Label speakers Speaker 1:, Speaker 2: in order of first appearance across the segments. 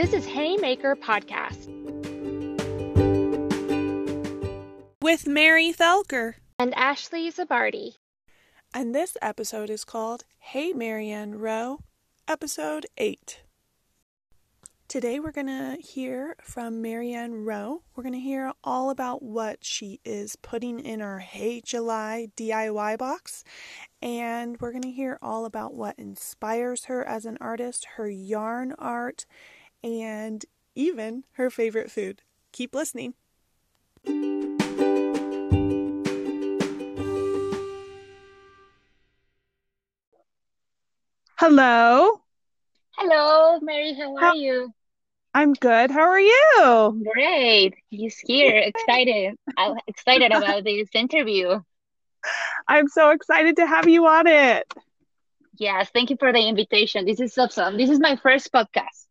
Speaker 1: This is Haymaker Podcast
Speaker 2: with Mary Thelker
Speaker 1: and Ashley Zabardi.
Speaker 2: And this episode is called Hey Marianne Rowe, Episode 8. Today we're going to hear from Marianne Rowe. We're going to hear all about what she is putting in her Hey July DIY box. And we're going to hear all about what inspires her as an artist, her yarn art, and even her favorite food. Keep listening. Hello.
Speaker 1: Hello, Mary. How are How- you?
Speaker 2: I'm good. How are you?
Speaker 1: Great. He's here. Excited. I'm excited about this interview.
Speaker 2: I'm so excited to have you on it.
Speaker 1: Yes, thank you for the invitation. This is awesome. This is my first podcast.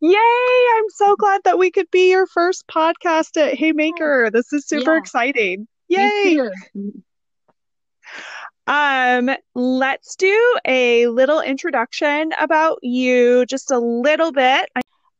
Speaker 2: Yay! I'm so glad that we could be your first podcast at Haymaker. This is super yeah. exciting. Yay! Um, let's do a little introduction about you, just a little bit.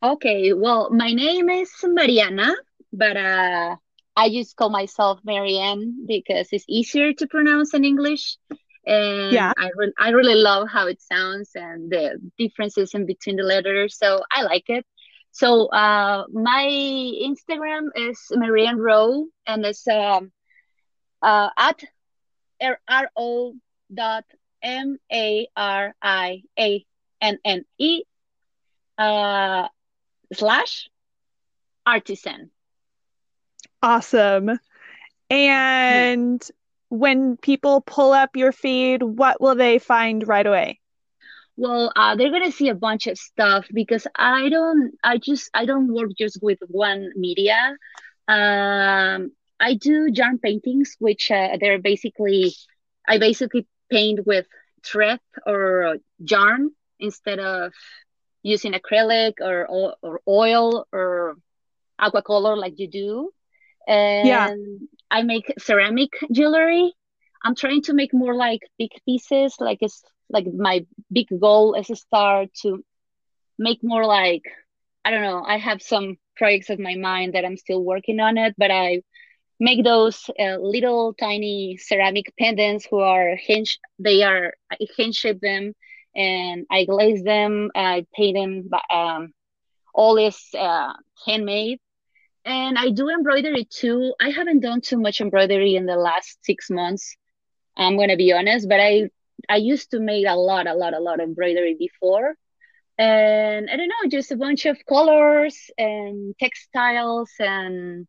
Speaker 1: Okay, well, my name is Mariana, but uh, I just call myself Marianne because it's easier to pronounce in English. And yeah. I, re- I really love how it sounds and the differences in between the letters. So I like it. So uh, my Instagram is Marianne Rowe, and it's um, uh, at R O dot M A R I A N N E uh, slash artisan.
Speaker 2: Awesome. And when people pull up your feed, what will they find right away?
Speaker 1: Well, uh, they're gonna see a bunch of stuff because I don't, I just, I don't work just with one media. Um, I do yarn paintings, which uh, they're basically, I basically paint with thread or yarn instead of using acrylic or, or oil or aqua color like you do. And yeah. I make ceramic jewelry. I'm trying to make more like big pieces. Like it's like my big goal is to start to make more like I don't know. I have some projects of my mind that I'm still working on it, but I make those uh, little tiny ceramic pendants who are hinge they are i hinge shape them and i glaze them i paint them um, all is uh, handmade and i do embroidery too i haven't done too much embroidery in the last six months i'm gonna be honest but i i used to make a lot a lot a lot of embroidery before and i don't know just a bunch of colors and textiles and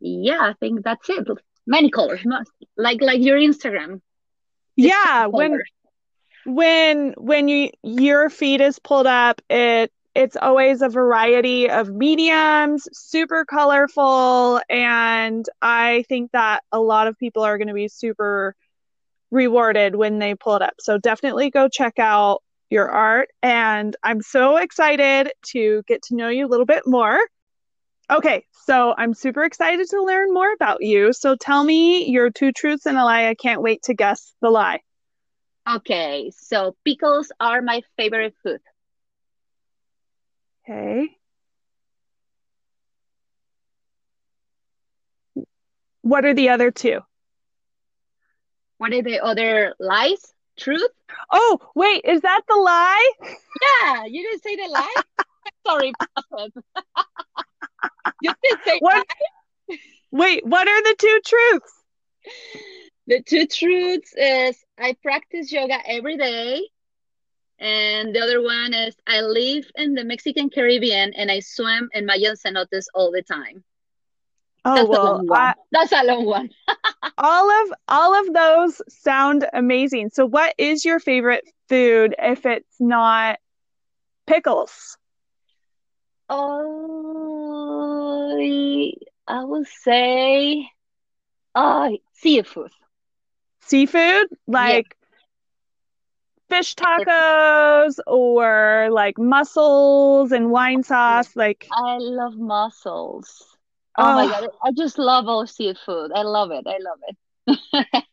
Speaker 1: yeah, I think that's it. Many colors, like like your Instagram.
Speaker 2: Yeah, when when when you your feed is pulled up, it it's always a variety of mediums, super colorful, and I think that a lot of people are going to be super rewarded when they pull it up. So definitely go check out your art and I'm so excited to get to know you a little bit more. Okay, so I'm super excited to learn more about you. So tell me your two truths and a lie. I can't wait to guess the lie.
Speaker 1: Okay, so pickles are my favorite food.
Speaker 2: Okay. What are the other two?
Speaker 1: What are the other lies? Truth?
Speaker 2: Oh, wait, is that the lie?
Speaker 1: Yeah, you didn't say the lie? Sorry,
Speaker 2: you did say what? Wait, what are the two truths?
Speaker 1: The two truths is I practice yoga every day. And the other one is I live in the Mexican Caribbean and I swim in Mayan cenotes all the time.
Speaker 2: Oh That's well,
Speaker 1: I, That's a long one.
Speaker 2: all of all of those sound amazing. So, what is your favorite food if it's not pickles?
Speaker 1: Oh, I would say, uh, seafood.
Speaker 2: Seafood, like. Fish tacos or like mussels and wine sauce. Like
Speaker 1: I love mussels. Oh, oh my god, I just love all seafood. I love it. I love
Speaker 2: it.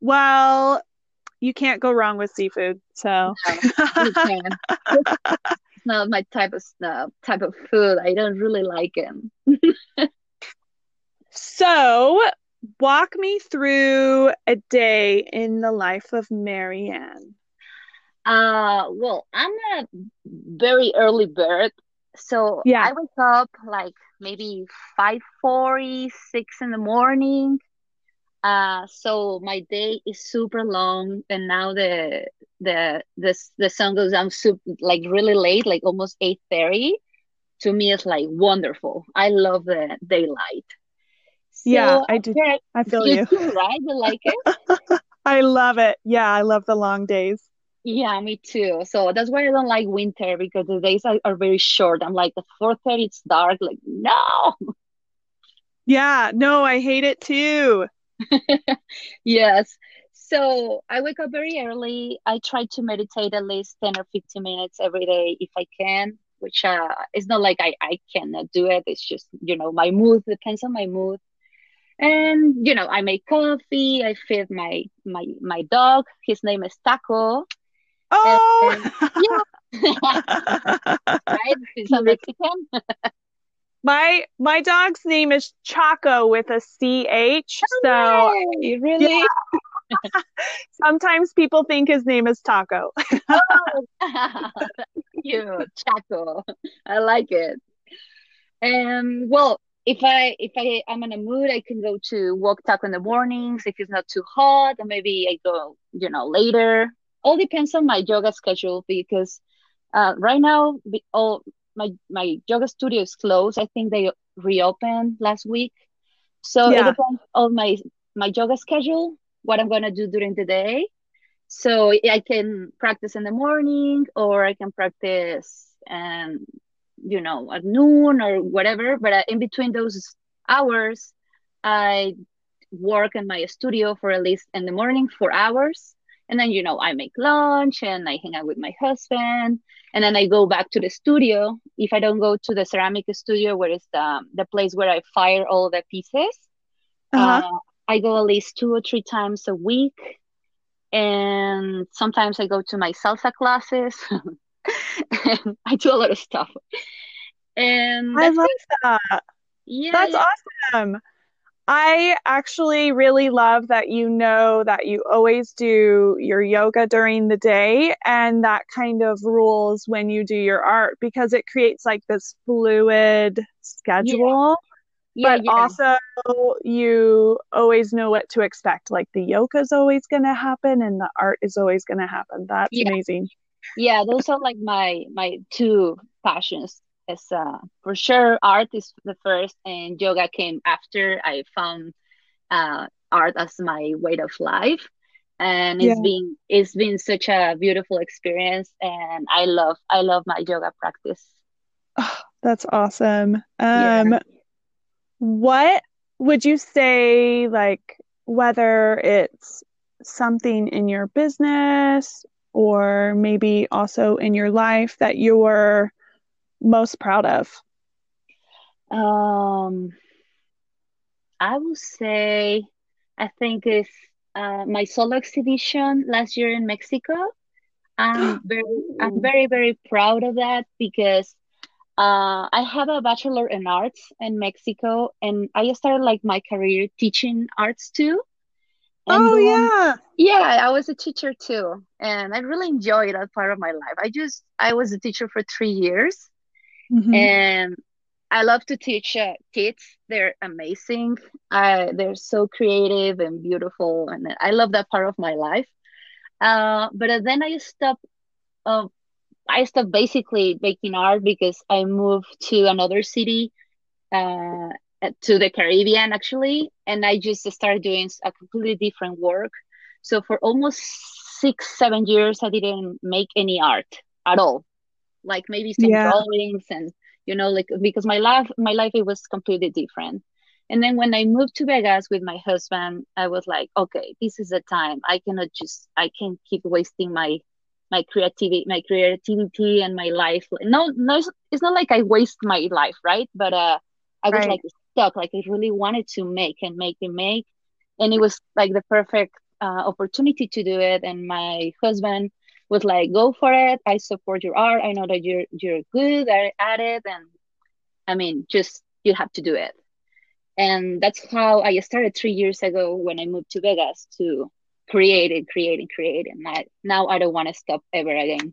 Speaker 2: well, you can't go wrong with seafood. So
Speaker 1: no, it's not my type of uh, type of food. I don't really like it.
Speaker 2: so, walk me through a day in the life of Marianne.
Speaker 1: Uh, well, I'm a very early bird, so
Speaker 2: yeah.
Speaker 1: I wake up like maybe five forty, six in the morning. Uh, so my day is super long, and now the the the the sun goes down super like really late, like almost eight thirty. To me, it's like wonderful. I love the daylight.
Speaker 2: So, yeah, I do. I feel you.
Speaker 1: you. Too, right? You like it?
Speaker 2: I love it. Yeah, I love the long days.
Speaker 1: Yeah, me too. So that's why I don't like winter because the days are, are very short. I'm like at four thirty, it's dark. Like no.
Speaker 2: Yeah, no, I hate it too.
Speaker 1: yes. So I wake up very early. I try to meditate at least 10 or 15 minutes every day if I can, which uh, it's not like I, I cannot do it. It's just, you know, my mood depends on my mood. And, you know, I make coffee. I feed my, my, my dog. His name is Taco.
Speaker 2: Oh,
Speaker 1: yeah. right? He's a Mexican.
Speaker 2: My my dog's name is Chaco with a CH.
Speaker 1: Oh, so really?
Speaker 2: Yeah. Sometimes people think his name is Taco.
Speaker 1: oh, cute, Chaco. I like it. And well, if I if I am in a mood, I can go to walk taco in the mornings if it's not too hot, and maybe I go, you know, later. All depends on my yoga schedule because uh, right now, all my my yoga studio is closed. I think they reopened last week. So yeah. it depends on my my yoga schedule, what I'm gonna do during the day. So I can practice in the morning or I can practice and you know at noon or whatever. But uh, in between those hours, I work in my studio for at least in the morning four hours and then you know i make lunch and i hang out with my husband. And then i go back to the studio. If i don't go to the ceramic studio where it's the, the place where i fire all the pieces uh-huh. uh, i go at least two or three times a week. And sometimes i go to my salsa classes. And i do a lot of stuff. And
Speaker 2: i love it. that. Yeah that's yeah. awesome I actually really love that you know that you always do your yoga during the day and that kind of rules when you do your art because it creates like this fluid schedule. Yeah. but yeah. also you always know what to expect. Like the yoga is always going to happen and the art is always going to happen. That's yeah. amazing.
Speaker 1: Yeah, those are like my my two passions is uh, for sure art is the first and yoga came after i found uh, art as my way of life and it's yeah. been it's been such a beautiful experience and i love i love my yoga practice
Speaker 2: oh, that's awesome um yeah. what would you say like whether it's something in your business or maybe also in your life that you're most proud of?
Speaker 1: Um, I would say I think it's uh, my solo exhibition last year in Mexico. I'm very, I'm very, very proud of that because uh, I have a bachelor in arts in Mexico, and I started like my career teaching arts too.
Speaker 2: And oh then, yeah,
Speaker 1: yeah, I was a teacher too, and I really enjoyed that part of my life. I just I was a teacher for three years, Mm-hmm. And I love to teach uh, kids. They're amazing. They're so creative and beautiful, and I love that part of my life. Uh, but then I stopped. Uh, I stopped basically making art because I moved to another city, uh, to the Caribbean actually, and I just started doing a completely different work. So for almost six, seven years, I didn't make any art at all like maybe some yeah. drawings and you know like because my life my life it was completely different. And then when i moved to vegas with my husband i was like okay this is the time. I cannot just i can't keep wasting my my creativity my creativity and my life. No no it's not like i waste my life right? But uh i was right. like stuck. Like i really wanted to make and make and make. And it was like the perfect uh, opportunity to do it. And my husband was like, go for it. I support your art. I know that you're you're good at it, and I mean, just you have to do it. And that's how I started three years ago when I moved to Vegas to create and create and create. And I, now I don't want to stop ever again.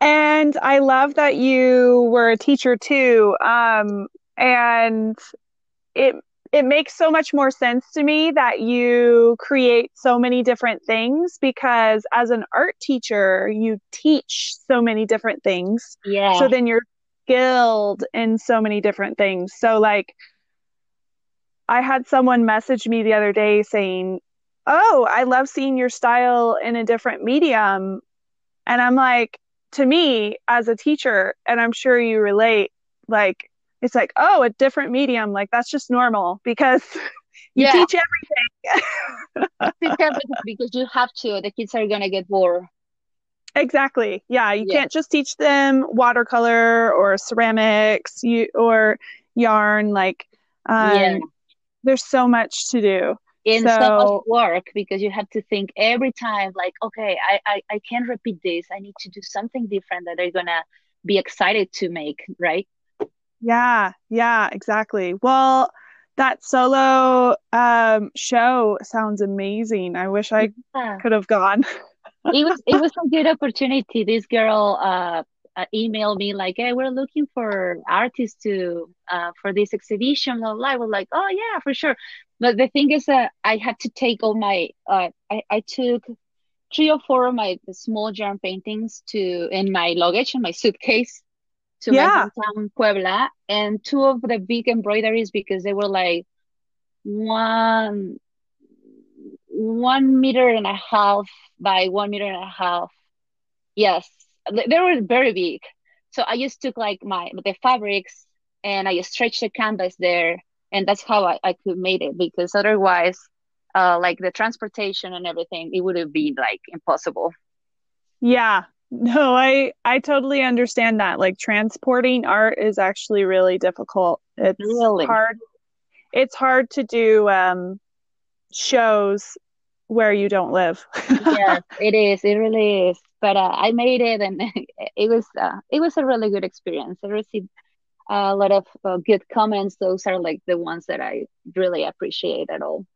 Speaker 2: And I love that you were a teacher too. Um, and it it makes so much more sense to me that you create so many different things because as an art teacher, you teach so many different things.
Speaker 1: Yeah.
Speaker 2: So then you're skilled in so many different things. So like I had someone message me the other day saying, "Oh, I love seeing your style in a different medium." And I'm like, to me as a teacher, and I'm sure you relate, like it's like, oh, a different medium, like that's just normal because you yeah. teach everything.
Speaker 1: teach everything because you have to. The kids are gonna get bored.
Speaker 2: Exactly. Yeah, you yeah. can't just teach them watercolor or ceramics, you or yarn. Like, um, yeah. there's so much to do.
Speaker 1: And so, so much work because you have to think every time, like, okay, I, I I can't repeat this. I need to do something different that they're gonna be excited to make, right?
Speaker 2: Yeah, yeah, exactly. Well, that solo um, show sounds amazing. I wish I yeah. could have gone.
Speaker 1: it was it was a good opportunity. This girl uh, uh, emailed me like, "Hey, we're looking for artists to uh, for this exhibition." Blah, blah. I was like, "Oh yeah, for sure." But the thing is that I had to take all my uh, I I took three or four of my small yarn paintings to in my luggage in my suitcase to yeah. my hometown Puebla, and two of the big embroideries because they were like one one meter and a half by one meter and a half. Yes, they were very big. So I just took like my the fabrics and I stretched the canvas there, and that's how I, I could make it because otherwise, uh, like the transportation and everything, it would have been like impossible.
Speaker 2: Yeah, no, I I totally understand that. Like transporting art is actually really difficult. It's really? hard. It's hard to do um, shows where you don't live.
Speaker 1: yes, it is. It really is. But uh, I made it, and it was uh, it was a really good experience. I received a lot of uh, good comments. Those are like the ones that I really appreciate at all.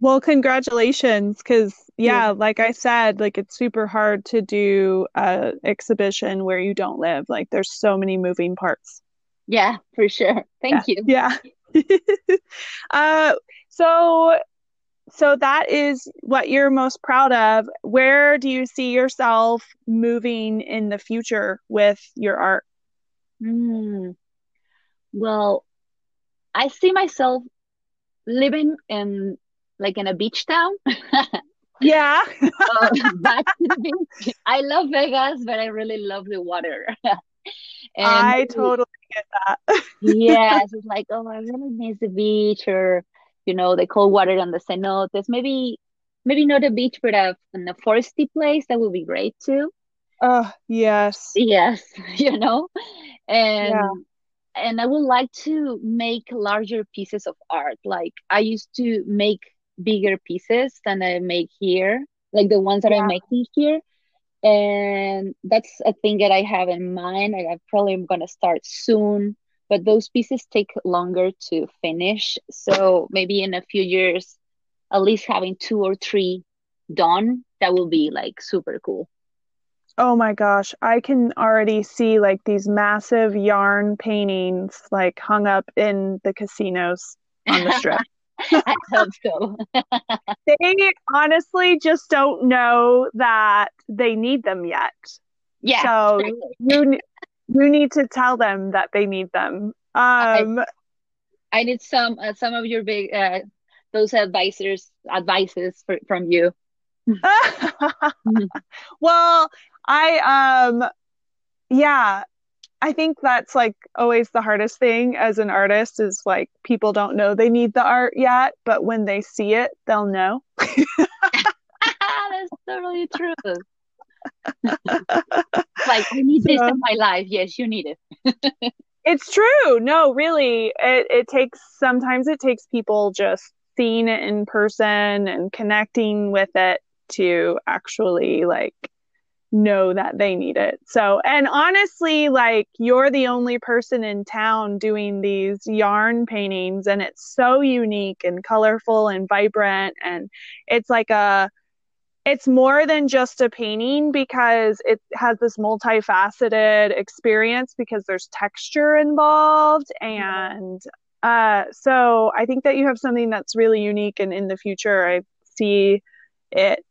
Speaker 2: Well, congratulations. Because, yeah, yeah, like I said, like it's super hard to do a exhibition where you don't live. Like there's so many moving parts.
Speaker 1: Yeah, for sure. Thank
Speaker 2: yeah. you. Yeah. uh, so, so that is what you're most proud of. Where do you see yourself moving in the future with your art?
Speaker 1: Mm. Well, I see myself living in like in a beach town.
Speaker 2: yeah.
Speaker 1: uh, back to the beach. I love Vegas, but I really love the water.
Speaker 2: and I totally get that.
Speaker 1: yes, it's like, oh, I really miss the beach or, you know, the cold water on the cenotes. Maybe, maybe not a beach, but a, in a foresty place. That would be great too.
Speaker 2: Oh, yes.
Speaker 1: Yes, you know, and yeah and I would like to make larger pieces of art. Like I used to make bigger pieces than I make here, like the ones that yeah. I'm making here. And that's a thing that I have in mind. I, I probably am gonna start soon, but those pieces take longer to finish. So maybe in a few years, at least having two or three done, that will be like super cool.
Speaker 2: Oh my gosh, I can already see like these massive yarn paintings like hung up in the casinos on the strip.
Speaker 1: I hope so.
Speaker 2: they honestly just don't know that they need them yet.
Speaker 1: Yeah.
Speaker 2: So you you need to tell them that they need them. Um,
Speaker 1: I, I need some uh, some of your big uh, those advisors advices for, from you.
Speaker 2: well, I um yeah, I think that's like always the hardest thing as an artist is like people don't know they need the art yet, but when they see it, they'll know.
Speaker 1: that's totally true. like I need this in my life. Yes, you need
Speaker 2: it. it's true. No, really. It it takes sometimes it takes people just seeing it in person and connecting with it to actually like know that they need it. So, and honestly, like you're the only person in town doing these yarn paintings, and it's so unique and colorful and vibrant. And it's like a, it's more than just a painting because it has this multifaceted experience because there's texture involved. And uh, so I think that you have something that's really unique. And in the future, I see it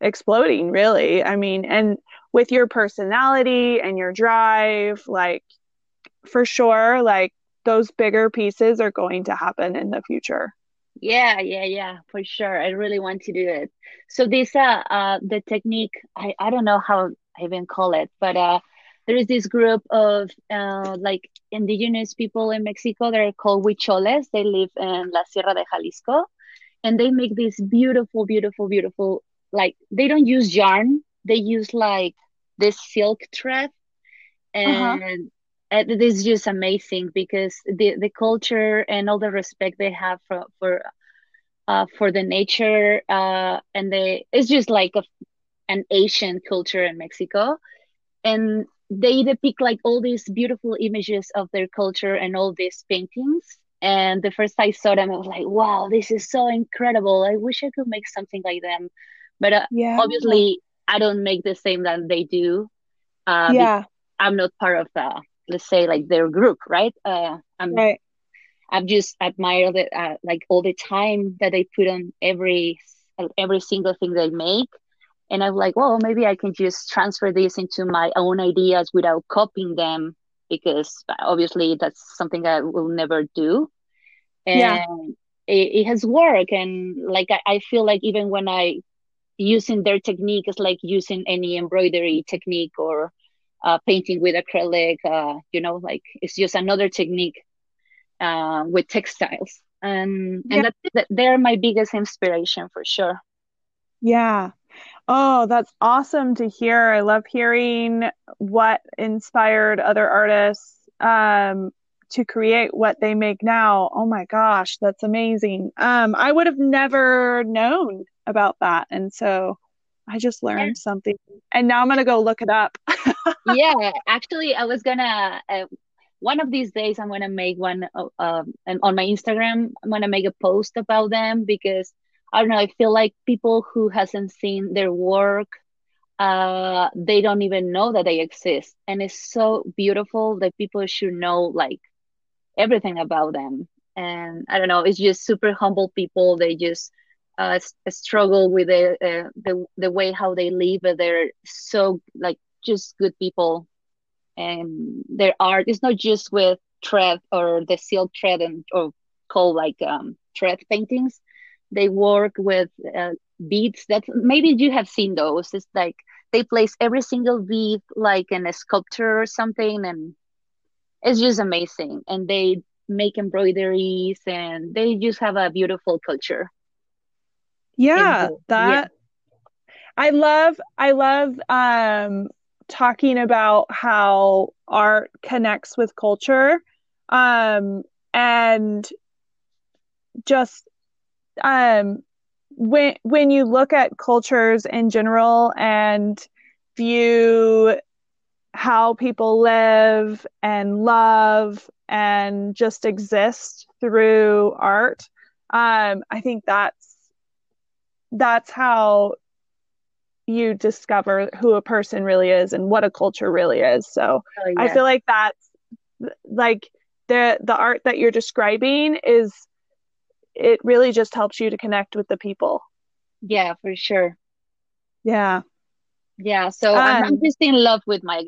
Speaker 2: exploding really. I mean and with your personality and your drive like for sure like those bigger pieces are going to happen in the future.
Speaker 1: Yeah yeah yeah for sure. I really want to do it. So this uh, uh the technique i i don't know how i even call it but uh there is this group of uh, like indigenous people in Mexico that are called huicholes. They live in La Sierra de Jalisco, and they make these beautiful, beautiful, beautiful like they don't use yarn. They use like this silk thread. Uh-huh. and uh-huh. it is just amazing because the the culture and all the respect they have for for uh, for the nature uh, and they it's just like a, an Asian culture in Mexico. And they depict like all these beautiful images of their culture and all these paintings. And the first I saw them I was like wow this is so incredible. I wish I could make something like them but uh, yeah. obviously i don't make the same that they do uh, yeah. I'm not part of the let's say like their group right? Uh i'm right. I've just admired it uh, like all the time that they put on every every single thing they make. And i'm like well maybe i can just transfer this into my own ideas without copying them because obviously that's something i will never do. And yeah. it, it has worked. And like I, I feel like even when i using their technique is like using any embroidery technique or uh, painting with acrylic. Uh, you know, like it's just another technique uh, with textiles, and yeah. and that, that they're my biggest inspiration for sure.
Speaker 2: Yeah. Oh, that's awesome to hear. I love hearing what inspired other artists um, to create what they make now. Oh my gosh, that's amazing. Um, I would have never known about that. And so I just learned yeah. something. And now I'm going to go look it up.
Speaker 1: yeah, actually, I was going to. Uh, one of these days, I'm gonna make one uh, um, and on my Instagram. I'm gonna make a post about them because I don't know. I feel like people who hasn't seen their work, uh, they don't even know that they exist, and it's so beautiful that people should know like everything about them. And I don't know. It's just super humble people. They just uh, struggle with the, uh, the the way how they live. They're so like just good people, and their art is not just with thread or the silk thread and or called like um, thread paintings. They work with uh, beads that maybe you have seen those. It's like they place every single bead like in a sculpture or something, and it's just amazing. And they make embroideries and they just have a beautiful culture
Speaker 2: yeah that yeah. i love i love um talking about how art connects with culture um and just um when when you look at cultures in general and view how people live and love and just exist through art um i think that's that's how you discover who a person really is and what a culture really is. So oh, yeah. I feel like that's like the the art that you're describing is it really just helps you to connect with the people.
Speaker 1: Yeah, for sure.
Speaker 2: Yeah.
Speaker 1: Yeah. So um, I'm just in love with my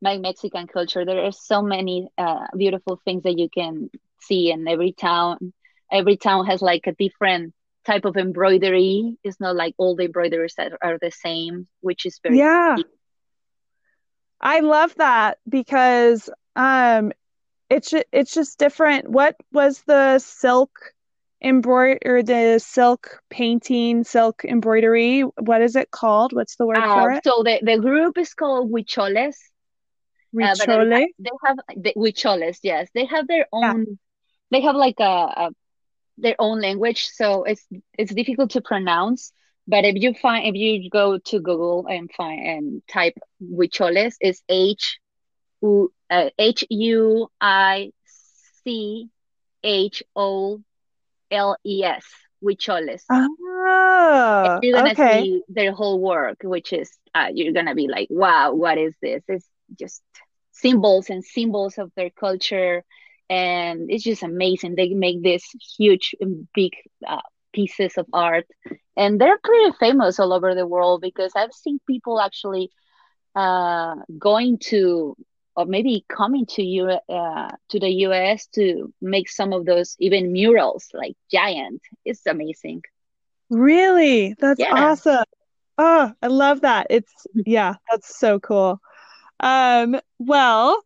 Speaker 1: my Mexican culture. There are so many uh, beautiful things that you can see in every town. Every town has like a different type of embroidery. It's not like all the embroideries that are the same, which is very
Speaker 2: yeah. I love that because um, it's it's just different. What was the silk embroidery or the silk painting, silk embroidery? What is it called? What's the word uh, for it?
Speaker 1: So the, the group is called Huicholes.
Speaker 2: Huichole? Uh,
Speaker 1: they have the Huicholes, yes. They have their own. Yeah. They have like a, a their own language, so it's it's difficult to pronounce. but if you find if you go to Google and find and type huicholes, it's H U uh, H U I C H O L E S huicholes.
Speaker 2: Oh,
Speaker 1: you're gonna
Speaker 2: okay.
Speaker 1: see their whole work, which is uh, you're gonna be like, wow, what is this? It's just symbols and symbols of their culture, and it's just amazing. They make this huge, big uh, pieces of art, and they're pretty famous all over the world because I've seen people actually uh, going to or maybe coming to you uh, to the US to make some of those even murals like giant. It's amazing.
Speaker 2: Really? That's
Speaker 1: Yeah.
Speaker 2: awesome. Oh, I love that. It's yeah, that's so cool. Um, well,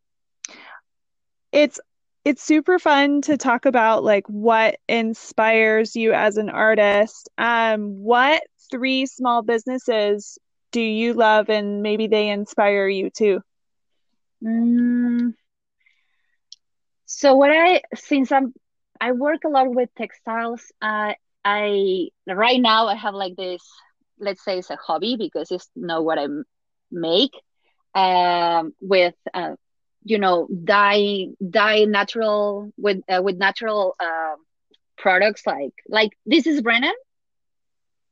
Speaker 2: it's it's super fun to talk about like what inspires you as an artist. Um, what three small businesses do you love and maybe they inspire you too?
Speaker 1: Mm, so what I since I'm I work a lot with textiles, uh, I right now I have like this, let's say it's a hobby because it's not what I make, um, with uh, you know, dye dye natural with uh, with natural um products like like this is Brennan.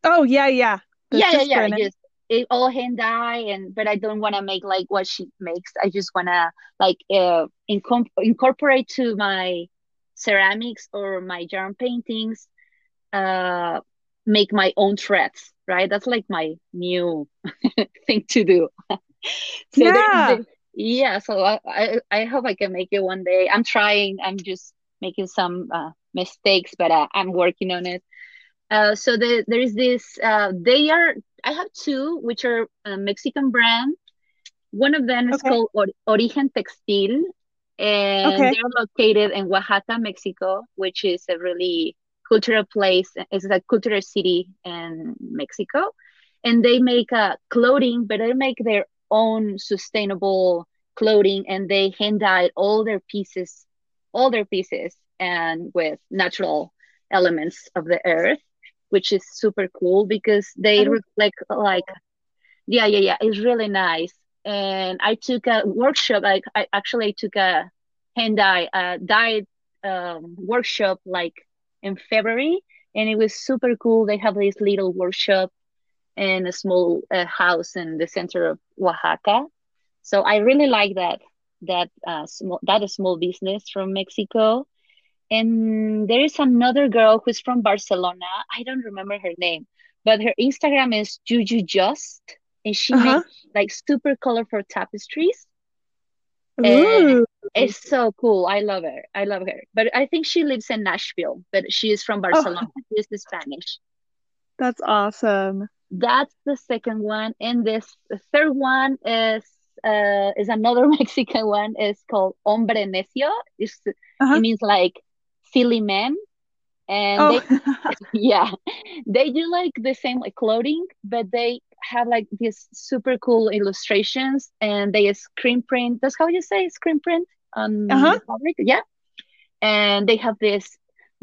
Speaker 2: Oh yeah, yeah.
Speaker 1: Yeah,
Speaker 2: This
Speaker 1: yeah, yeah.
Speaker 2: Brennan.
Speaker 1: Just it all hand dye and but I don't want to make like what she makes. I just want to like uh incom incorporate to my ceramics or my yarn paintings uh make my own threads, right? That's like my new thing to do. So
Speaker 2: Yeah.
Speaker 1: the yeah, so I, I I hope I can make it one day. I'm trying. I'm just making some uh, mistakes, but uh, I'm working on it. Uh, so the, there is this. Uh, they are. I have two, which are a Mexican brand. One of them is
Speaker 2: Okay.
Speaker 1: called Or- Origen Textil, and
Speaker 2: Okay.
Speaker 1: they're located in Oaxaca, Mexico, which is a really cultural place. It's a cultural city in Mexico, and they make uh, clothing, but they make their own sustainable clothing, and they hand dye all their pieces, all their pieces, and with natural elements of the earth, which is super cool because they reflect like yeah, yeah, yeah. It's really nice. And I took a workshop. Like I actually took a hand dye, uh, dye um, workshop like in February, and it was super cool. They have this little workshop in a small uh, house in the center of Oaxaca. So I really like that that uh, small that small business from Mexico. And there is another girl who's from Barcelona. I don't remember her name, but her Instagram is Juju Just, and she
Speaker 2: uh-huh.
Speaker 1: makes like super colorful tapestries. And
Speaker 2: Ooh,
Speaker 1: it's so cool. I love her. I love her. But I think she lives in Nashville, but she is from
Speaker 2: oh,
Speaker 1: Barcelona. She is Spanish.
Speaker 2: that's awesome.
Speaker 1: That's the second one. And this third one is uh is another Mexican one. It's called Hombre Necio. It's, it
Speaker 2: Uh-huh.
Speaker 1: means like silly man. And
Speaker 2: Oh,
Speaker 1: they yeah they do like the same like clothing but they have like these super cool illustrations and they screen print that's how you say screen print on
Speaker 2: uh-huh.
Speaker 1: the fabric yeah and they have this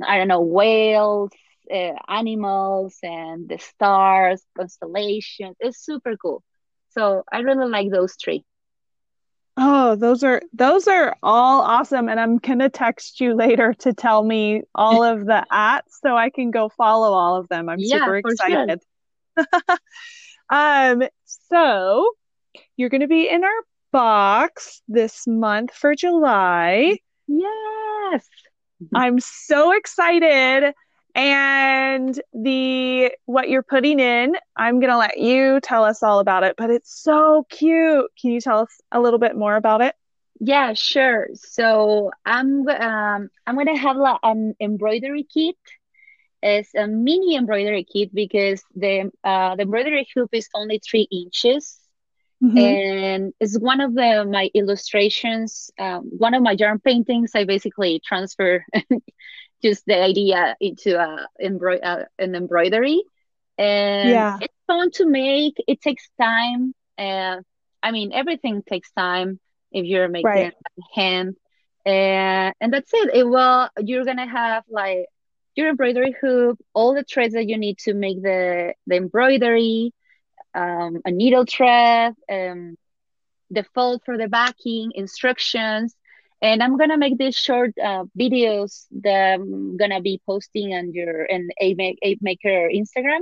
Speaker 1: i don't know whales uh, animals and the stars constellations it's super cool so i really like those three
Speaker 2: Oh, those are those are all awesome. And I'm gonna text you later to tell me all of the ats so I can go follow all of them. I'm
Speaker 1: yeah
Speaker 2: super
Speaker 1: for sure
Speaker 2: excited. Um, so you're gonna be in our box this month for July.
Speaker 1: yes
Speaker 2: I'm so excited. And the what you're putting in, I'm gonna let you tell us all about it, but it's so cute. Can you tell us a little bit more about it?
Speaker 1: yeah sure so i'm um i'm gonna have like an embroidery kit It's a mini embroidery kit because the uh, the embroidery hoop is only three inches,
Speaker 2: hmm
Speaker 1: and it's one of the my illustrations. Um, one of my yarn paintings. I basically transfer just the idea into a embroid uh, an embroidery, and
Speaker 2: Yeah,
Speaker 1: it's fun to make. It takes time. Uh, I mean, everything takes time if you're making
Speaker 2: right.
Speaker 1: it by hand, and and that's it. It will you're gonna have like your embroidery hoop, all the threads that you need to make the the embroidery, um, a needle thread, um, the fold for the backing, instructions, and I'm gonna make these short uh, videos that I'm gonna be posting on your and a maker Instagram,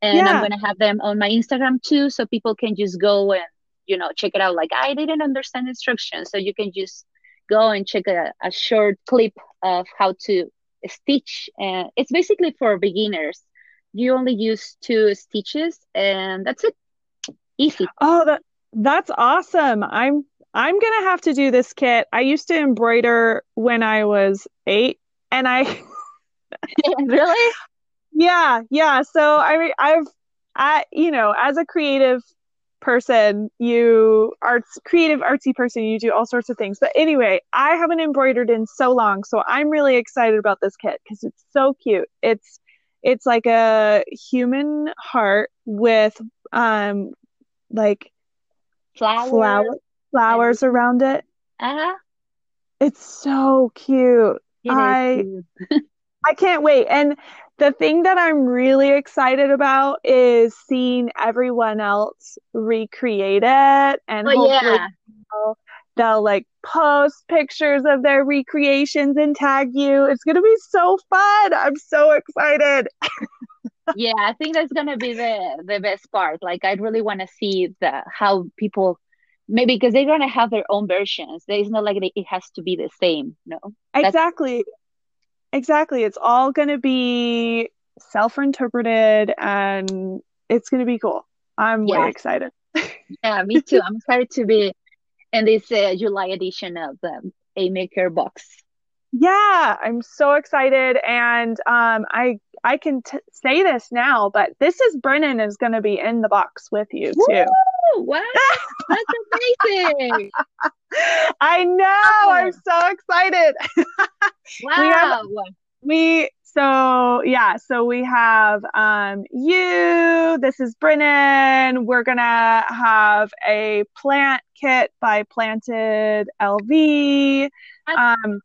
Speaker 1: and yeah. I'm gonna have them on my Instagram too, so people can just go and you know check it out. Like I didn't understand instructions, so you can just go and check a, a short clip of how to stitch, and it's basically for beginners. You only use two stitches, and that's it. Easy.
Speaker 2: Oh, that that's awesome. I'm I'm going to have to do this kit. I used to embroider when I was 8 and I
Speaker 1: Really?
Speaker 2: Yeah, yeah. So I I've I you know, as a creative person, you arts creative artsy person, you do all sorts of things. But anyway, I haven't embroidered in so long, so I'm really excited about this kit cuz it's so cute. It's it's like a human heart with um like
Speaker 1: flowers,
Speaker 2: flower, flowers and... around it.
Speaker 1: Uh-huh.
Speaker 2: It's so cute.
Speaker 1: It
Speaker 2: I
Speaker 1: cute.
Speaker 2: I can't wait. And the thing that I'm really excited about is seeing everyone else recreate it and
Speaker 1: oh, hopefully yeah.
Speaker 2: they'll, they'll like post pictures of their recreations and tag you. It's going to be so fun. I'm so excited.
Speaker 1: yeah, I think that's going to be the the best part. Like I'd really want to see the how people maybe because they're going to have their own versions. It's not like it has to be the same, no.
Speaker 2: Exactly. Exactly. It's all going to be self-interpreted and it's going to be cool. I'm yeah. way excited.
Speaker 1: yeah, me too. I'm excited to be in this uh, July edition of the Haymaker box.
Speaker 2: Yeah, I'm so excited and um I I can t- say this now, but this is Brennan is going to be in the box with you too.
Speaker 1: Woo! Wow, that's amazing!
Speaker 2: I know. I'm so excited.
Speaker 1: wow. We, have,
Speaker 2: we so yeah, so we have um you. This is Brennan. We're gonna have a plant kit by Planted LV. Um,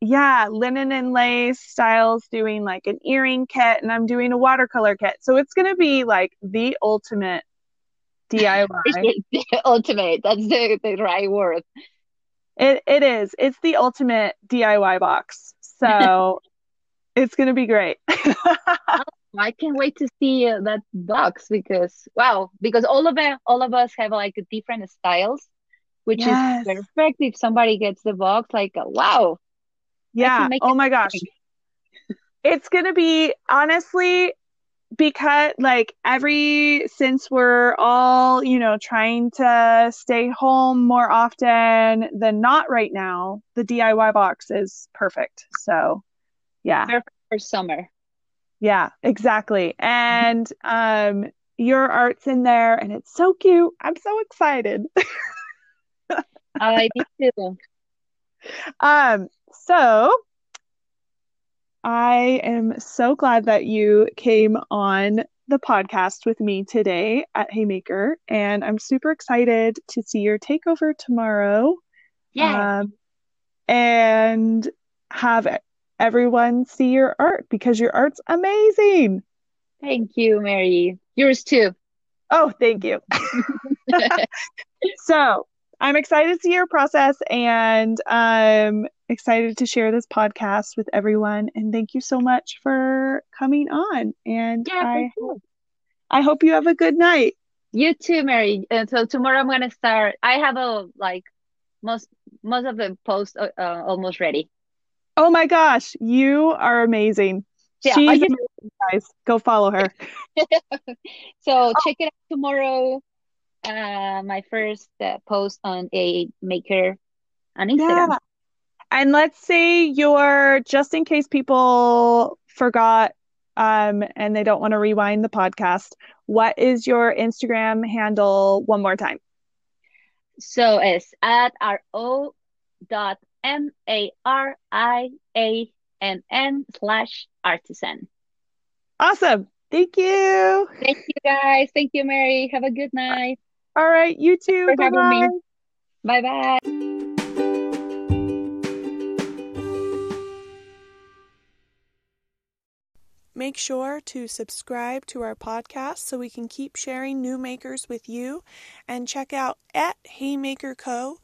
Speaker 2: yeah, linen and lace styles doing like an earring kit, and I'm doing a watercolor kit. So it's gonna be like the ultimate DIY.
Speaker 1: ultimate. That's the, the right word.
Speaker 2: It it is. It's the ultimate DIY box. So it's gonna be great.
Speaker 1: I can't wait to see uh, that box because wow, because all of it, all of us have like different styles, which yes. is perfect. If somebody gets the box, like wow,
Speaker 2: yeah. Oh my gosh. it's going to be honestly because like every since we're all, you know, trying to stay home more often than not right now, the DIY box is perfect. So, yeah.
Speaker 1: Perfect for summer.
Speaker 2: Yeah, exactly. And um your art's in there and it's so cute. I'm so excited.
Speaker 1: I do too.
Speaker 2: Um so I am so glad that you came on the podcast with me today at Haymaker, and I'm super excited to see your takeover tomorrow.
Speaker 1: Yeah. Um,
Speaker 2: and have everyone see your art because your art's amazing.
Speaker 1: Thank you, Mary. Yours too.
Speaker 2: Oh, thank you. so I'm excited to see your process and I'm excited to share this podcast with everyone. And thank you so much for coming on. And
Speaker 1: yeah,
Speaker 2: I, I hope you have a good night.
Speaker 1: You too, Mary. And so tomorrow I'm gonna start. I have a like most most of the posts uh, uh almost ready.
Speaker 2: Oh my gosh, you are amazing. Yeah, She's amazing, guys. Go follow her.
Speaker 1: so oh. check it out tomorrow uh, my first uh, post on a maker on Instagram. Yeah.
Speaker 2: And let's say you're just in case people forgot um, and they don't want to rewind the podcast. What is your Instagram handle one more time?
Speaker 1: So it's at r o dot m a r i a n n slash artisan.
Speaker 2: Awesome. Thank you.
Speaker 1: Thank you guys. Thank you, Mary. Have a good night.
Speaker 2: All right, you too. Bye bye.
Speaker 1: Bye bye.
Speaker 2: Make sure to subscribe to our podcast so we can keep sharing new makers with you and check out at Haymaker Co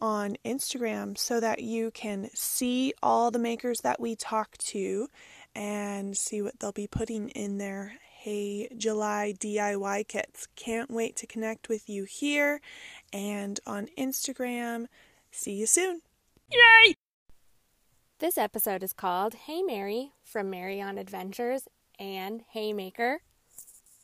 Speaker 2: on Instagram so that you can see all the makers that we talk to and see what they'll be putting in their Hey July DIY kits. Can't wait to connect with you here and on Instagram. See you soon.
Speaker 3: Yay! This episode is called Hey Mary from Mary on Adventures and Haymaker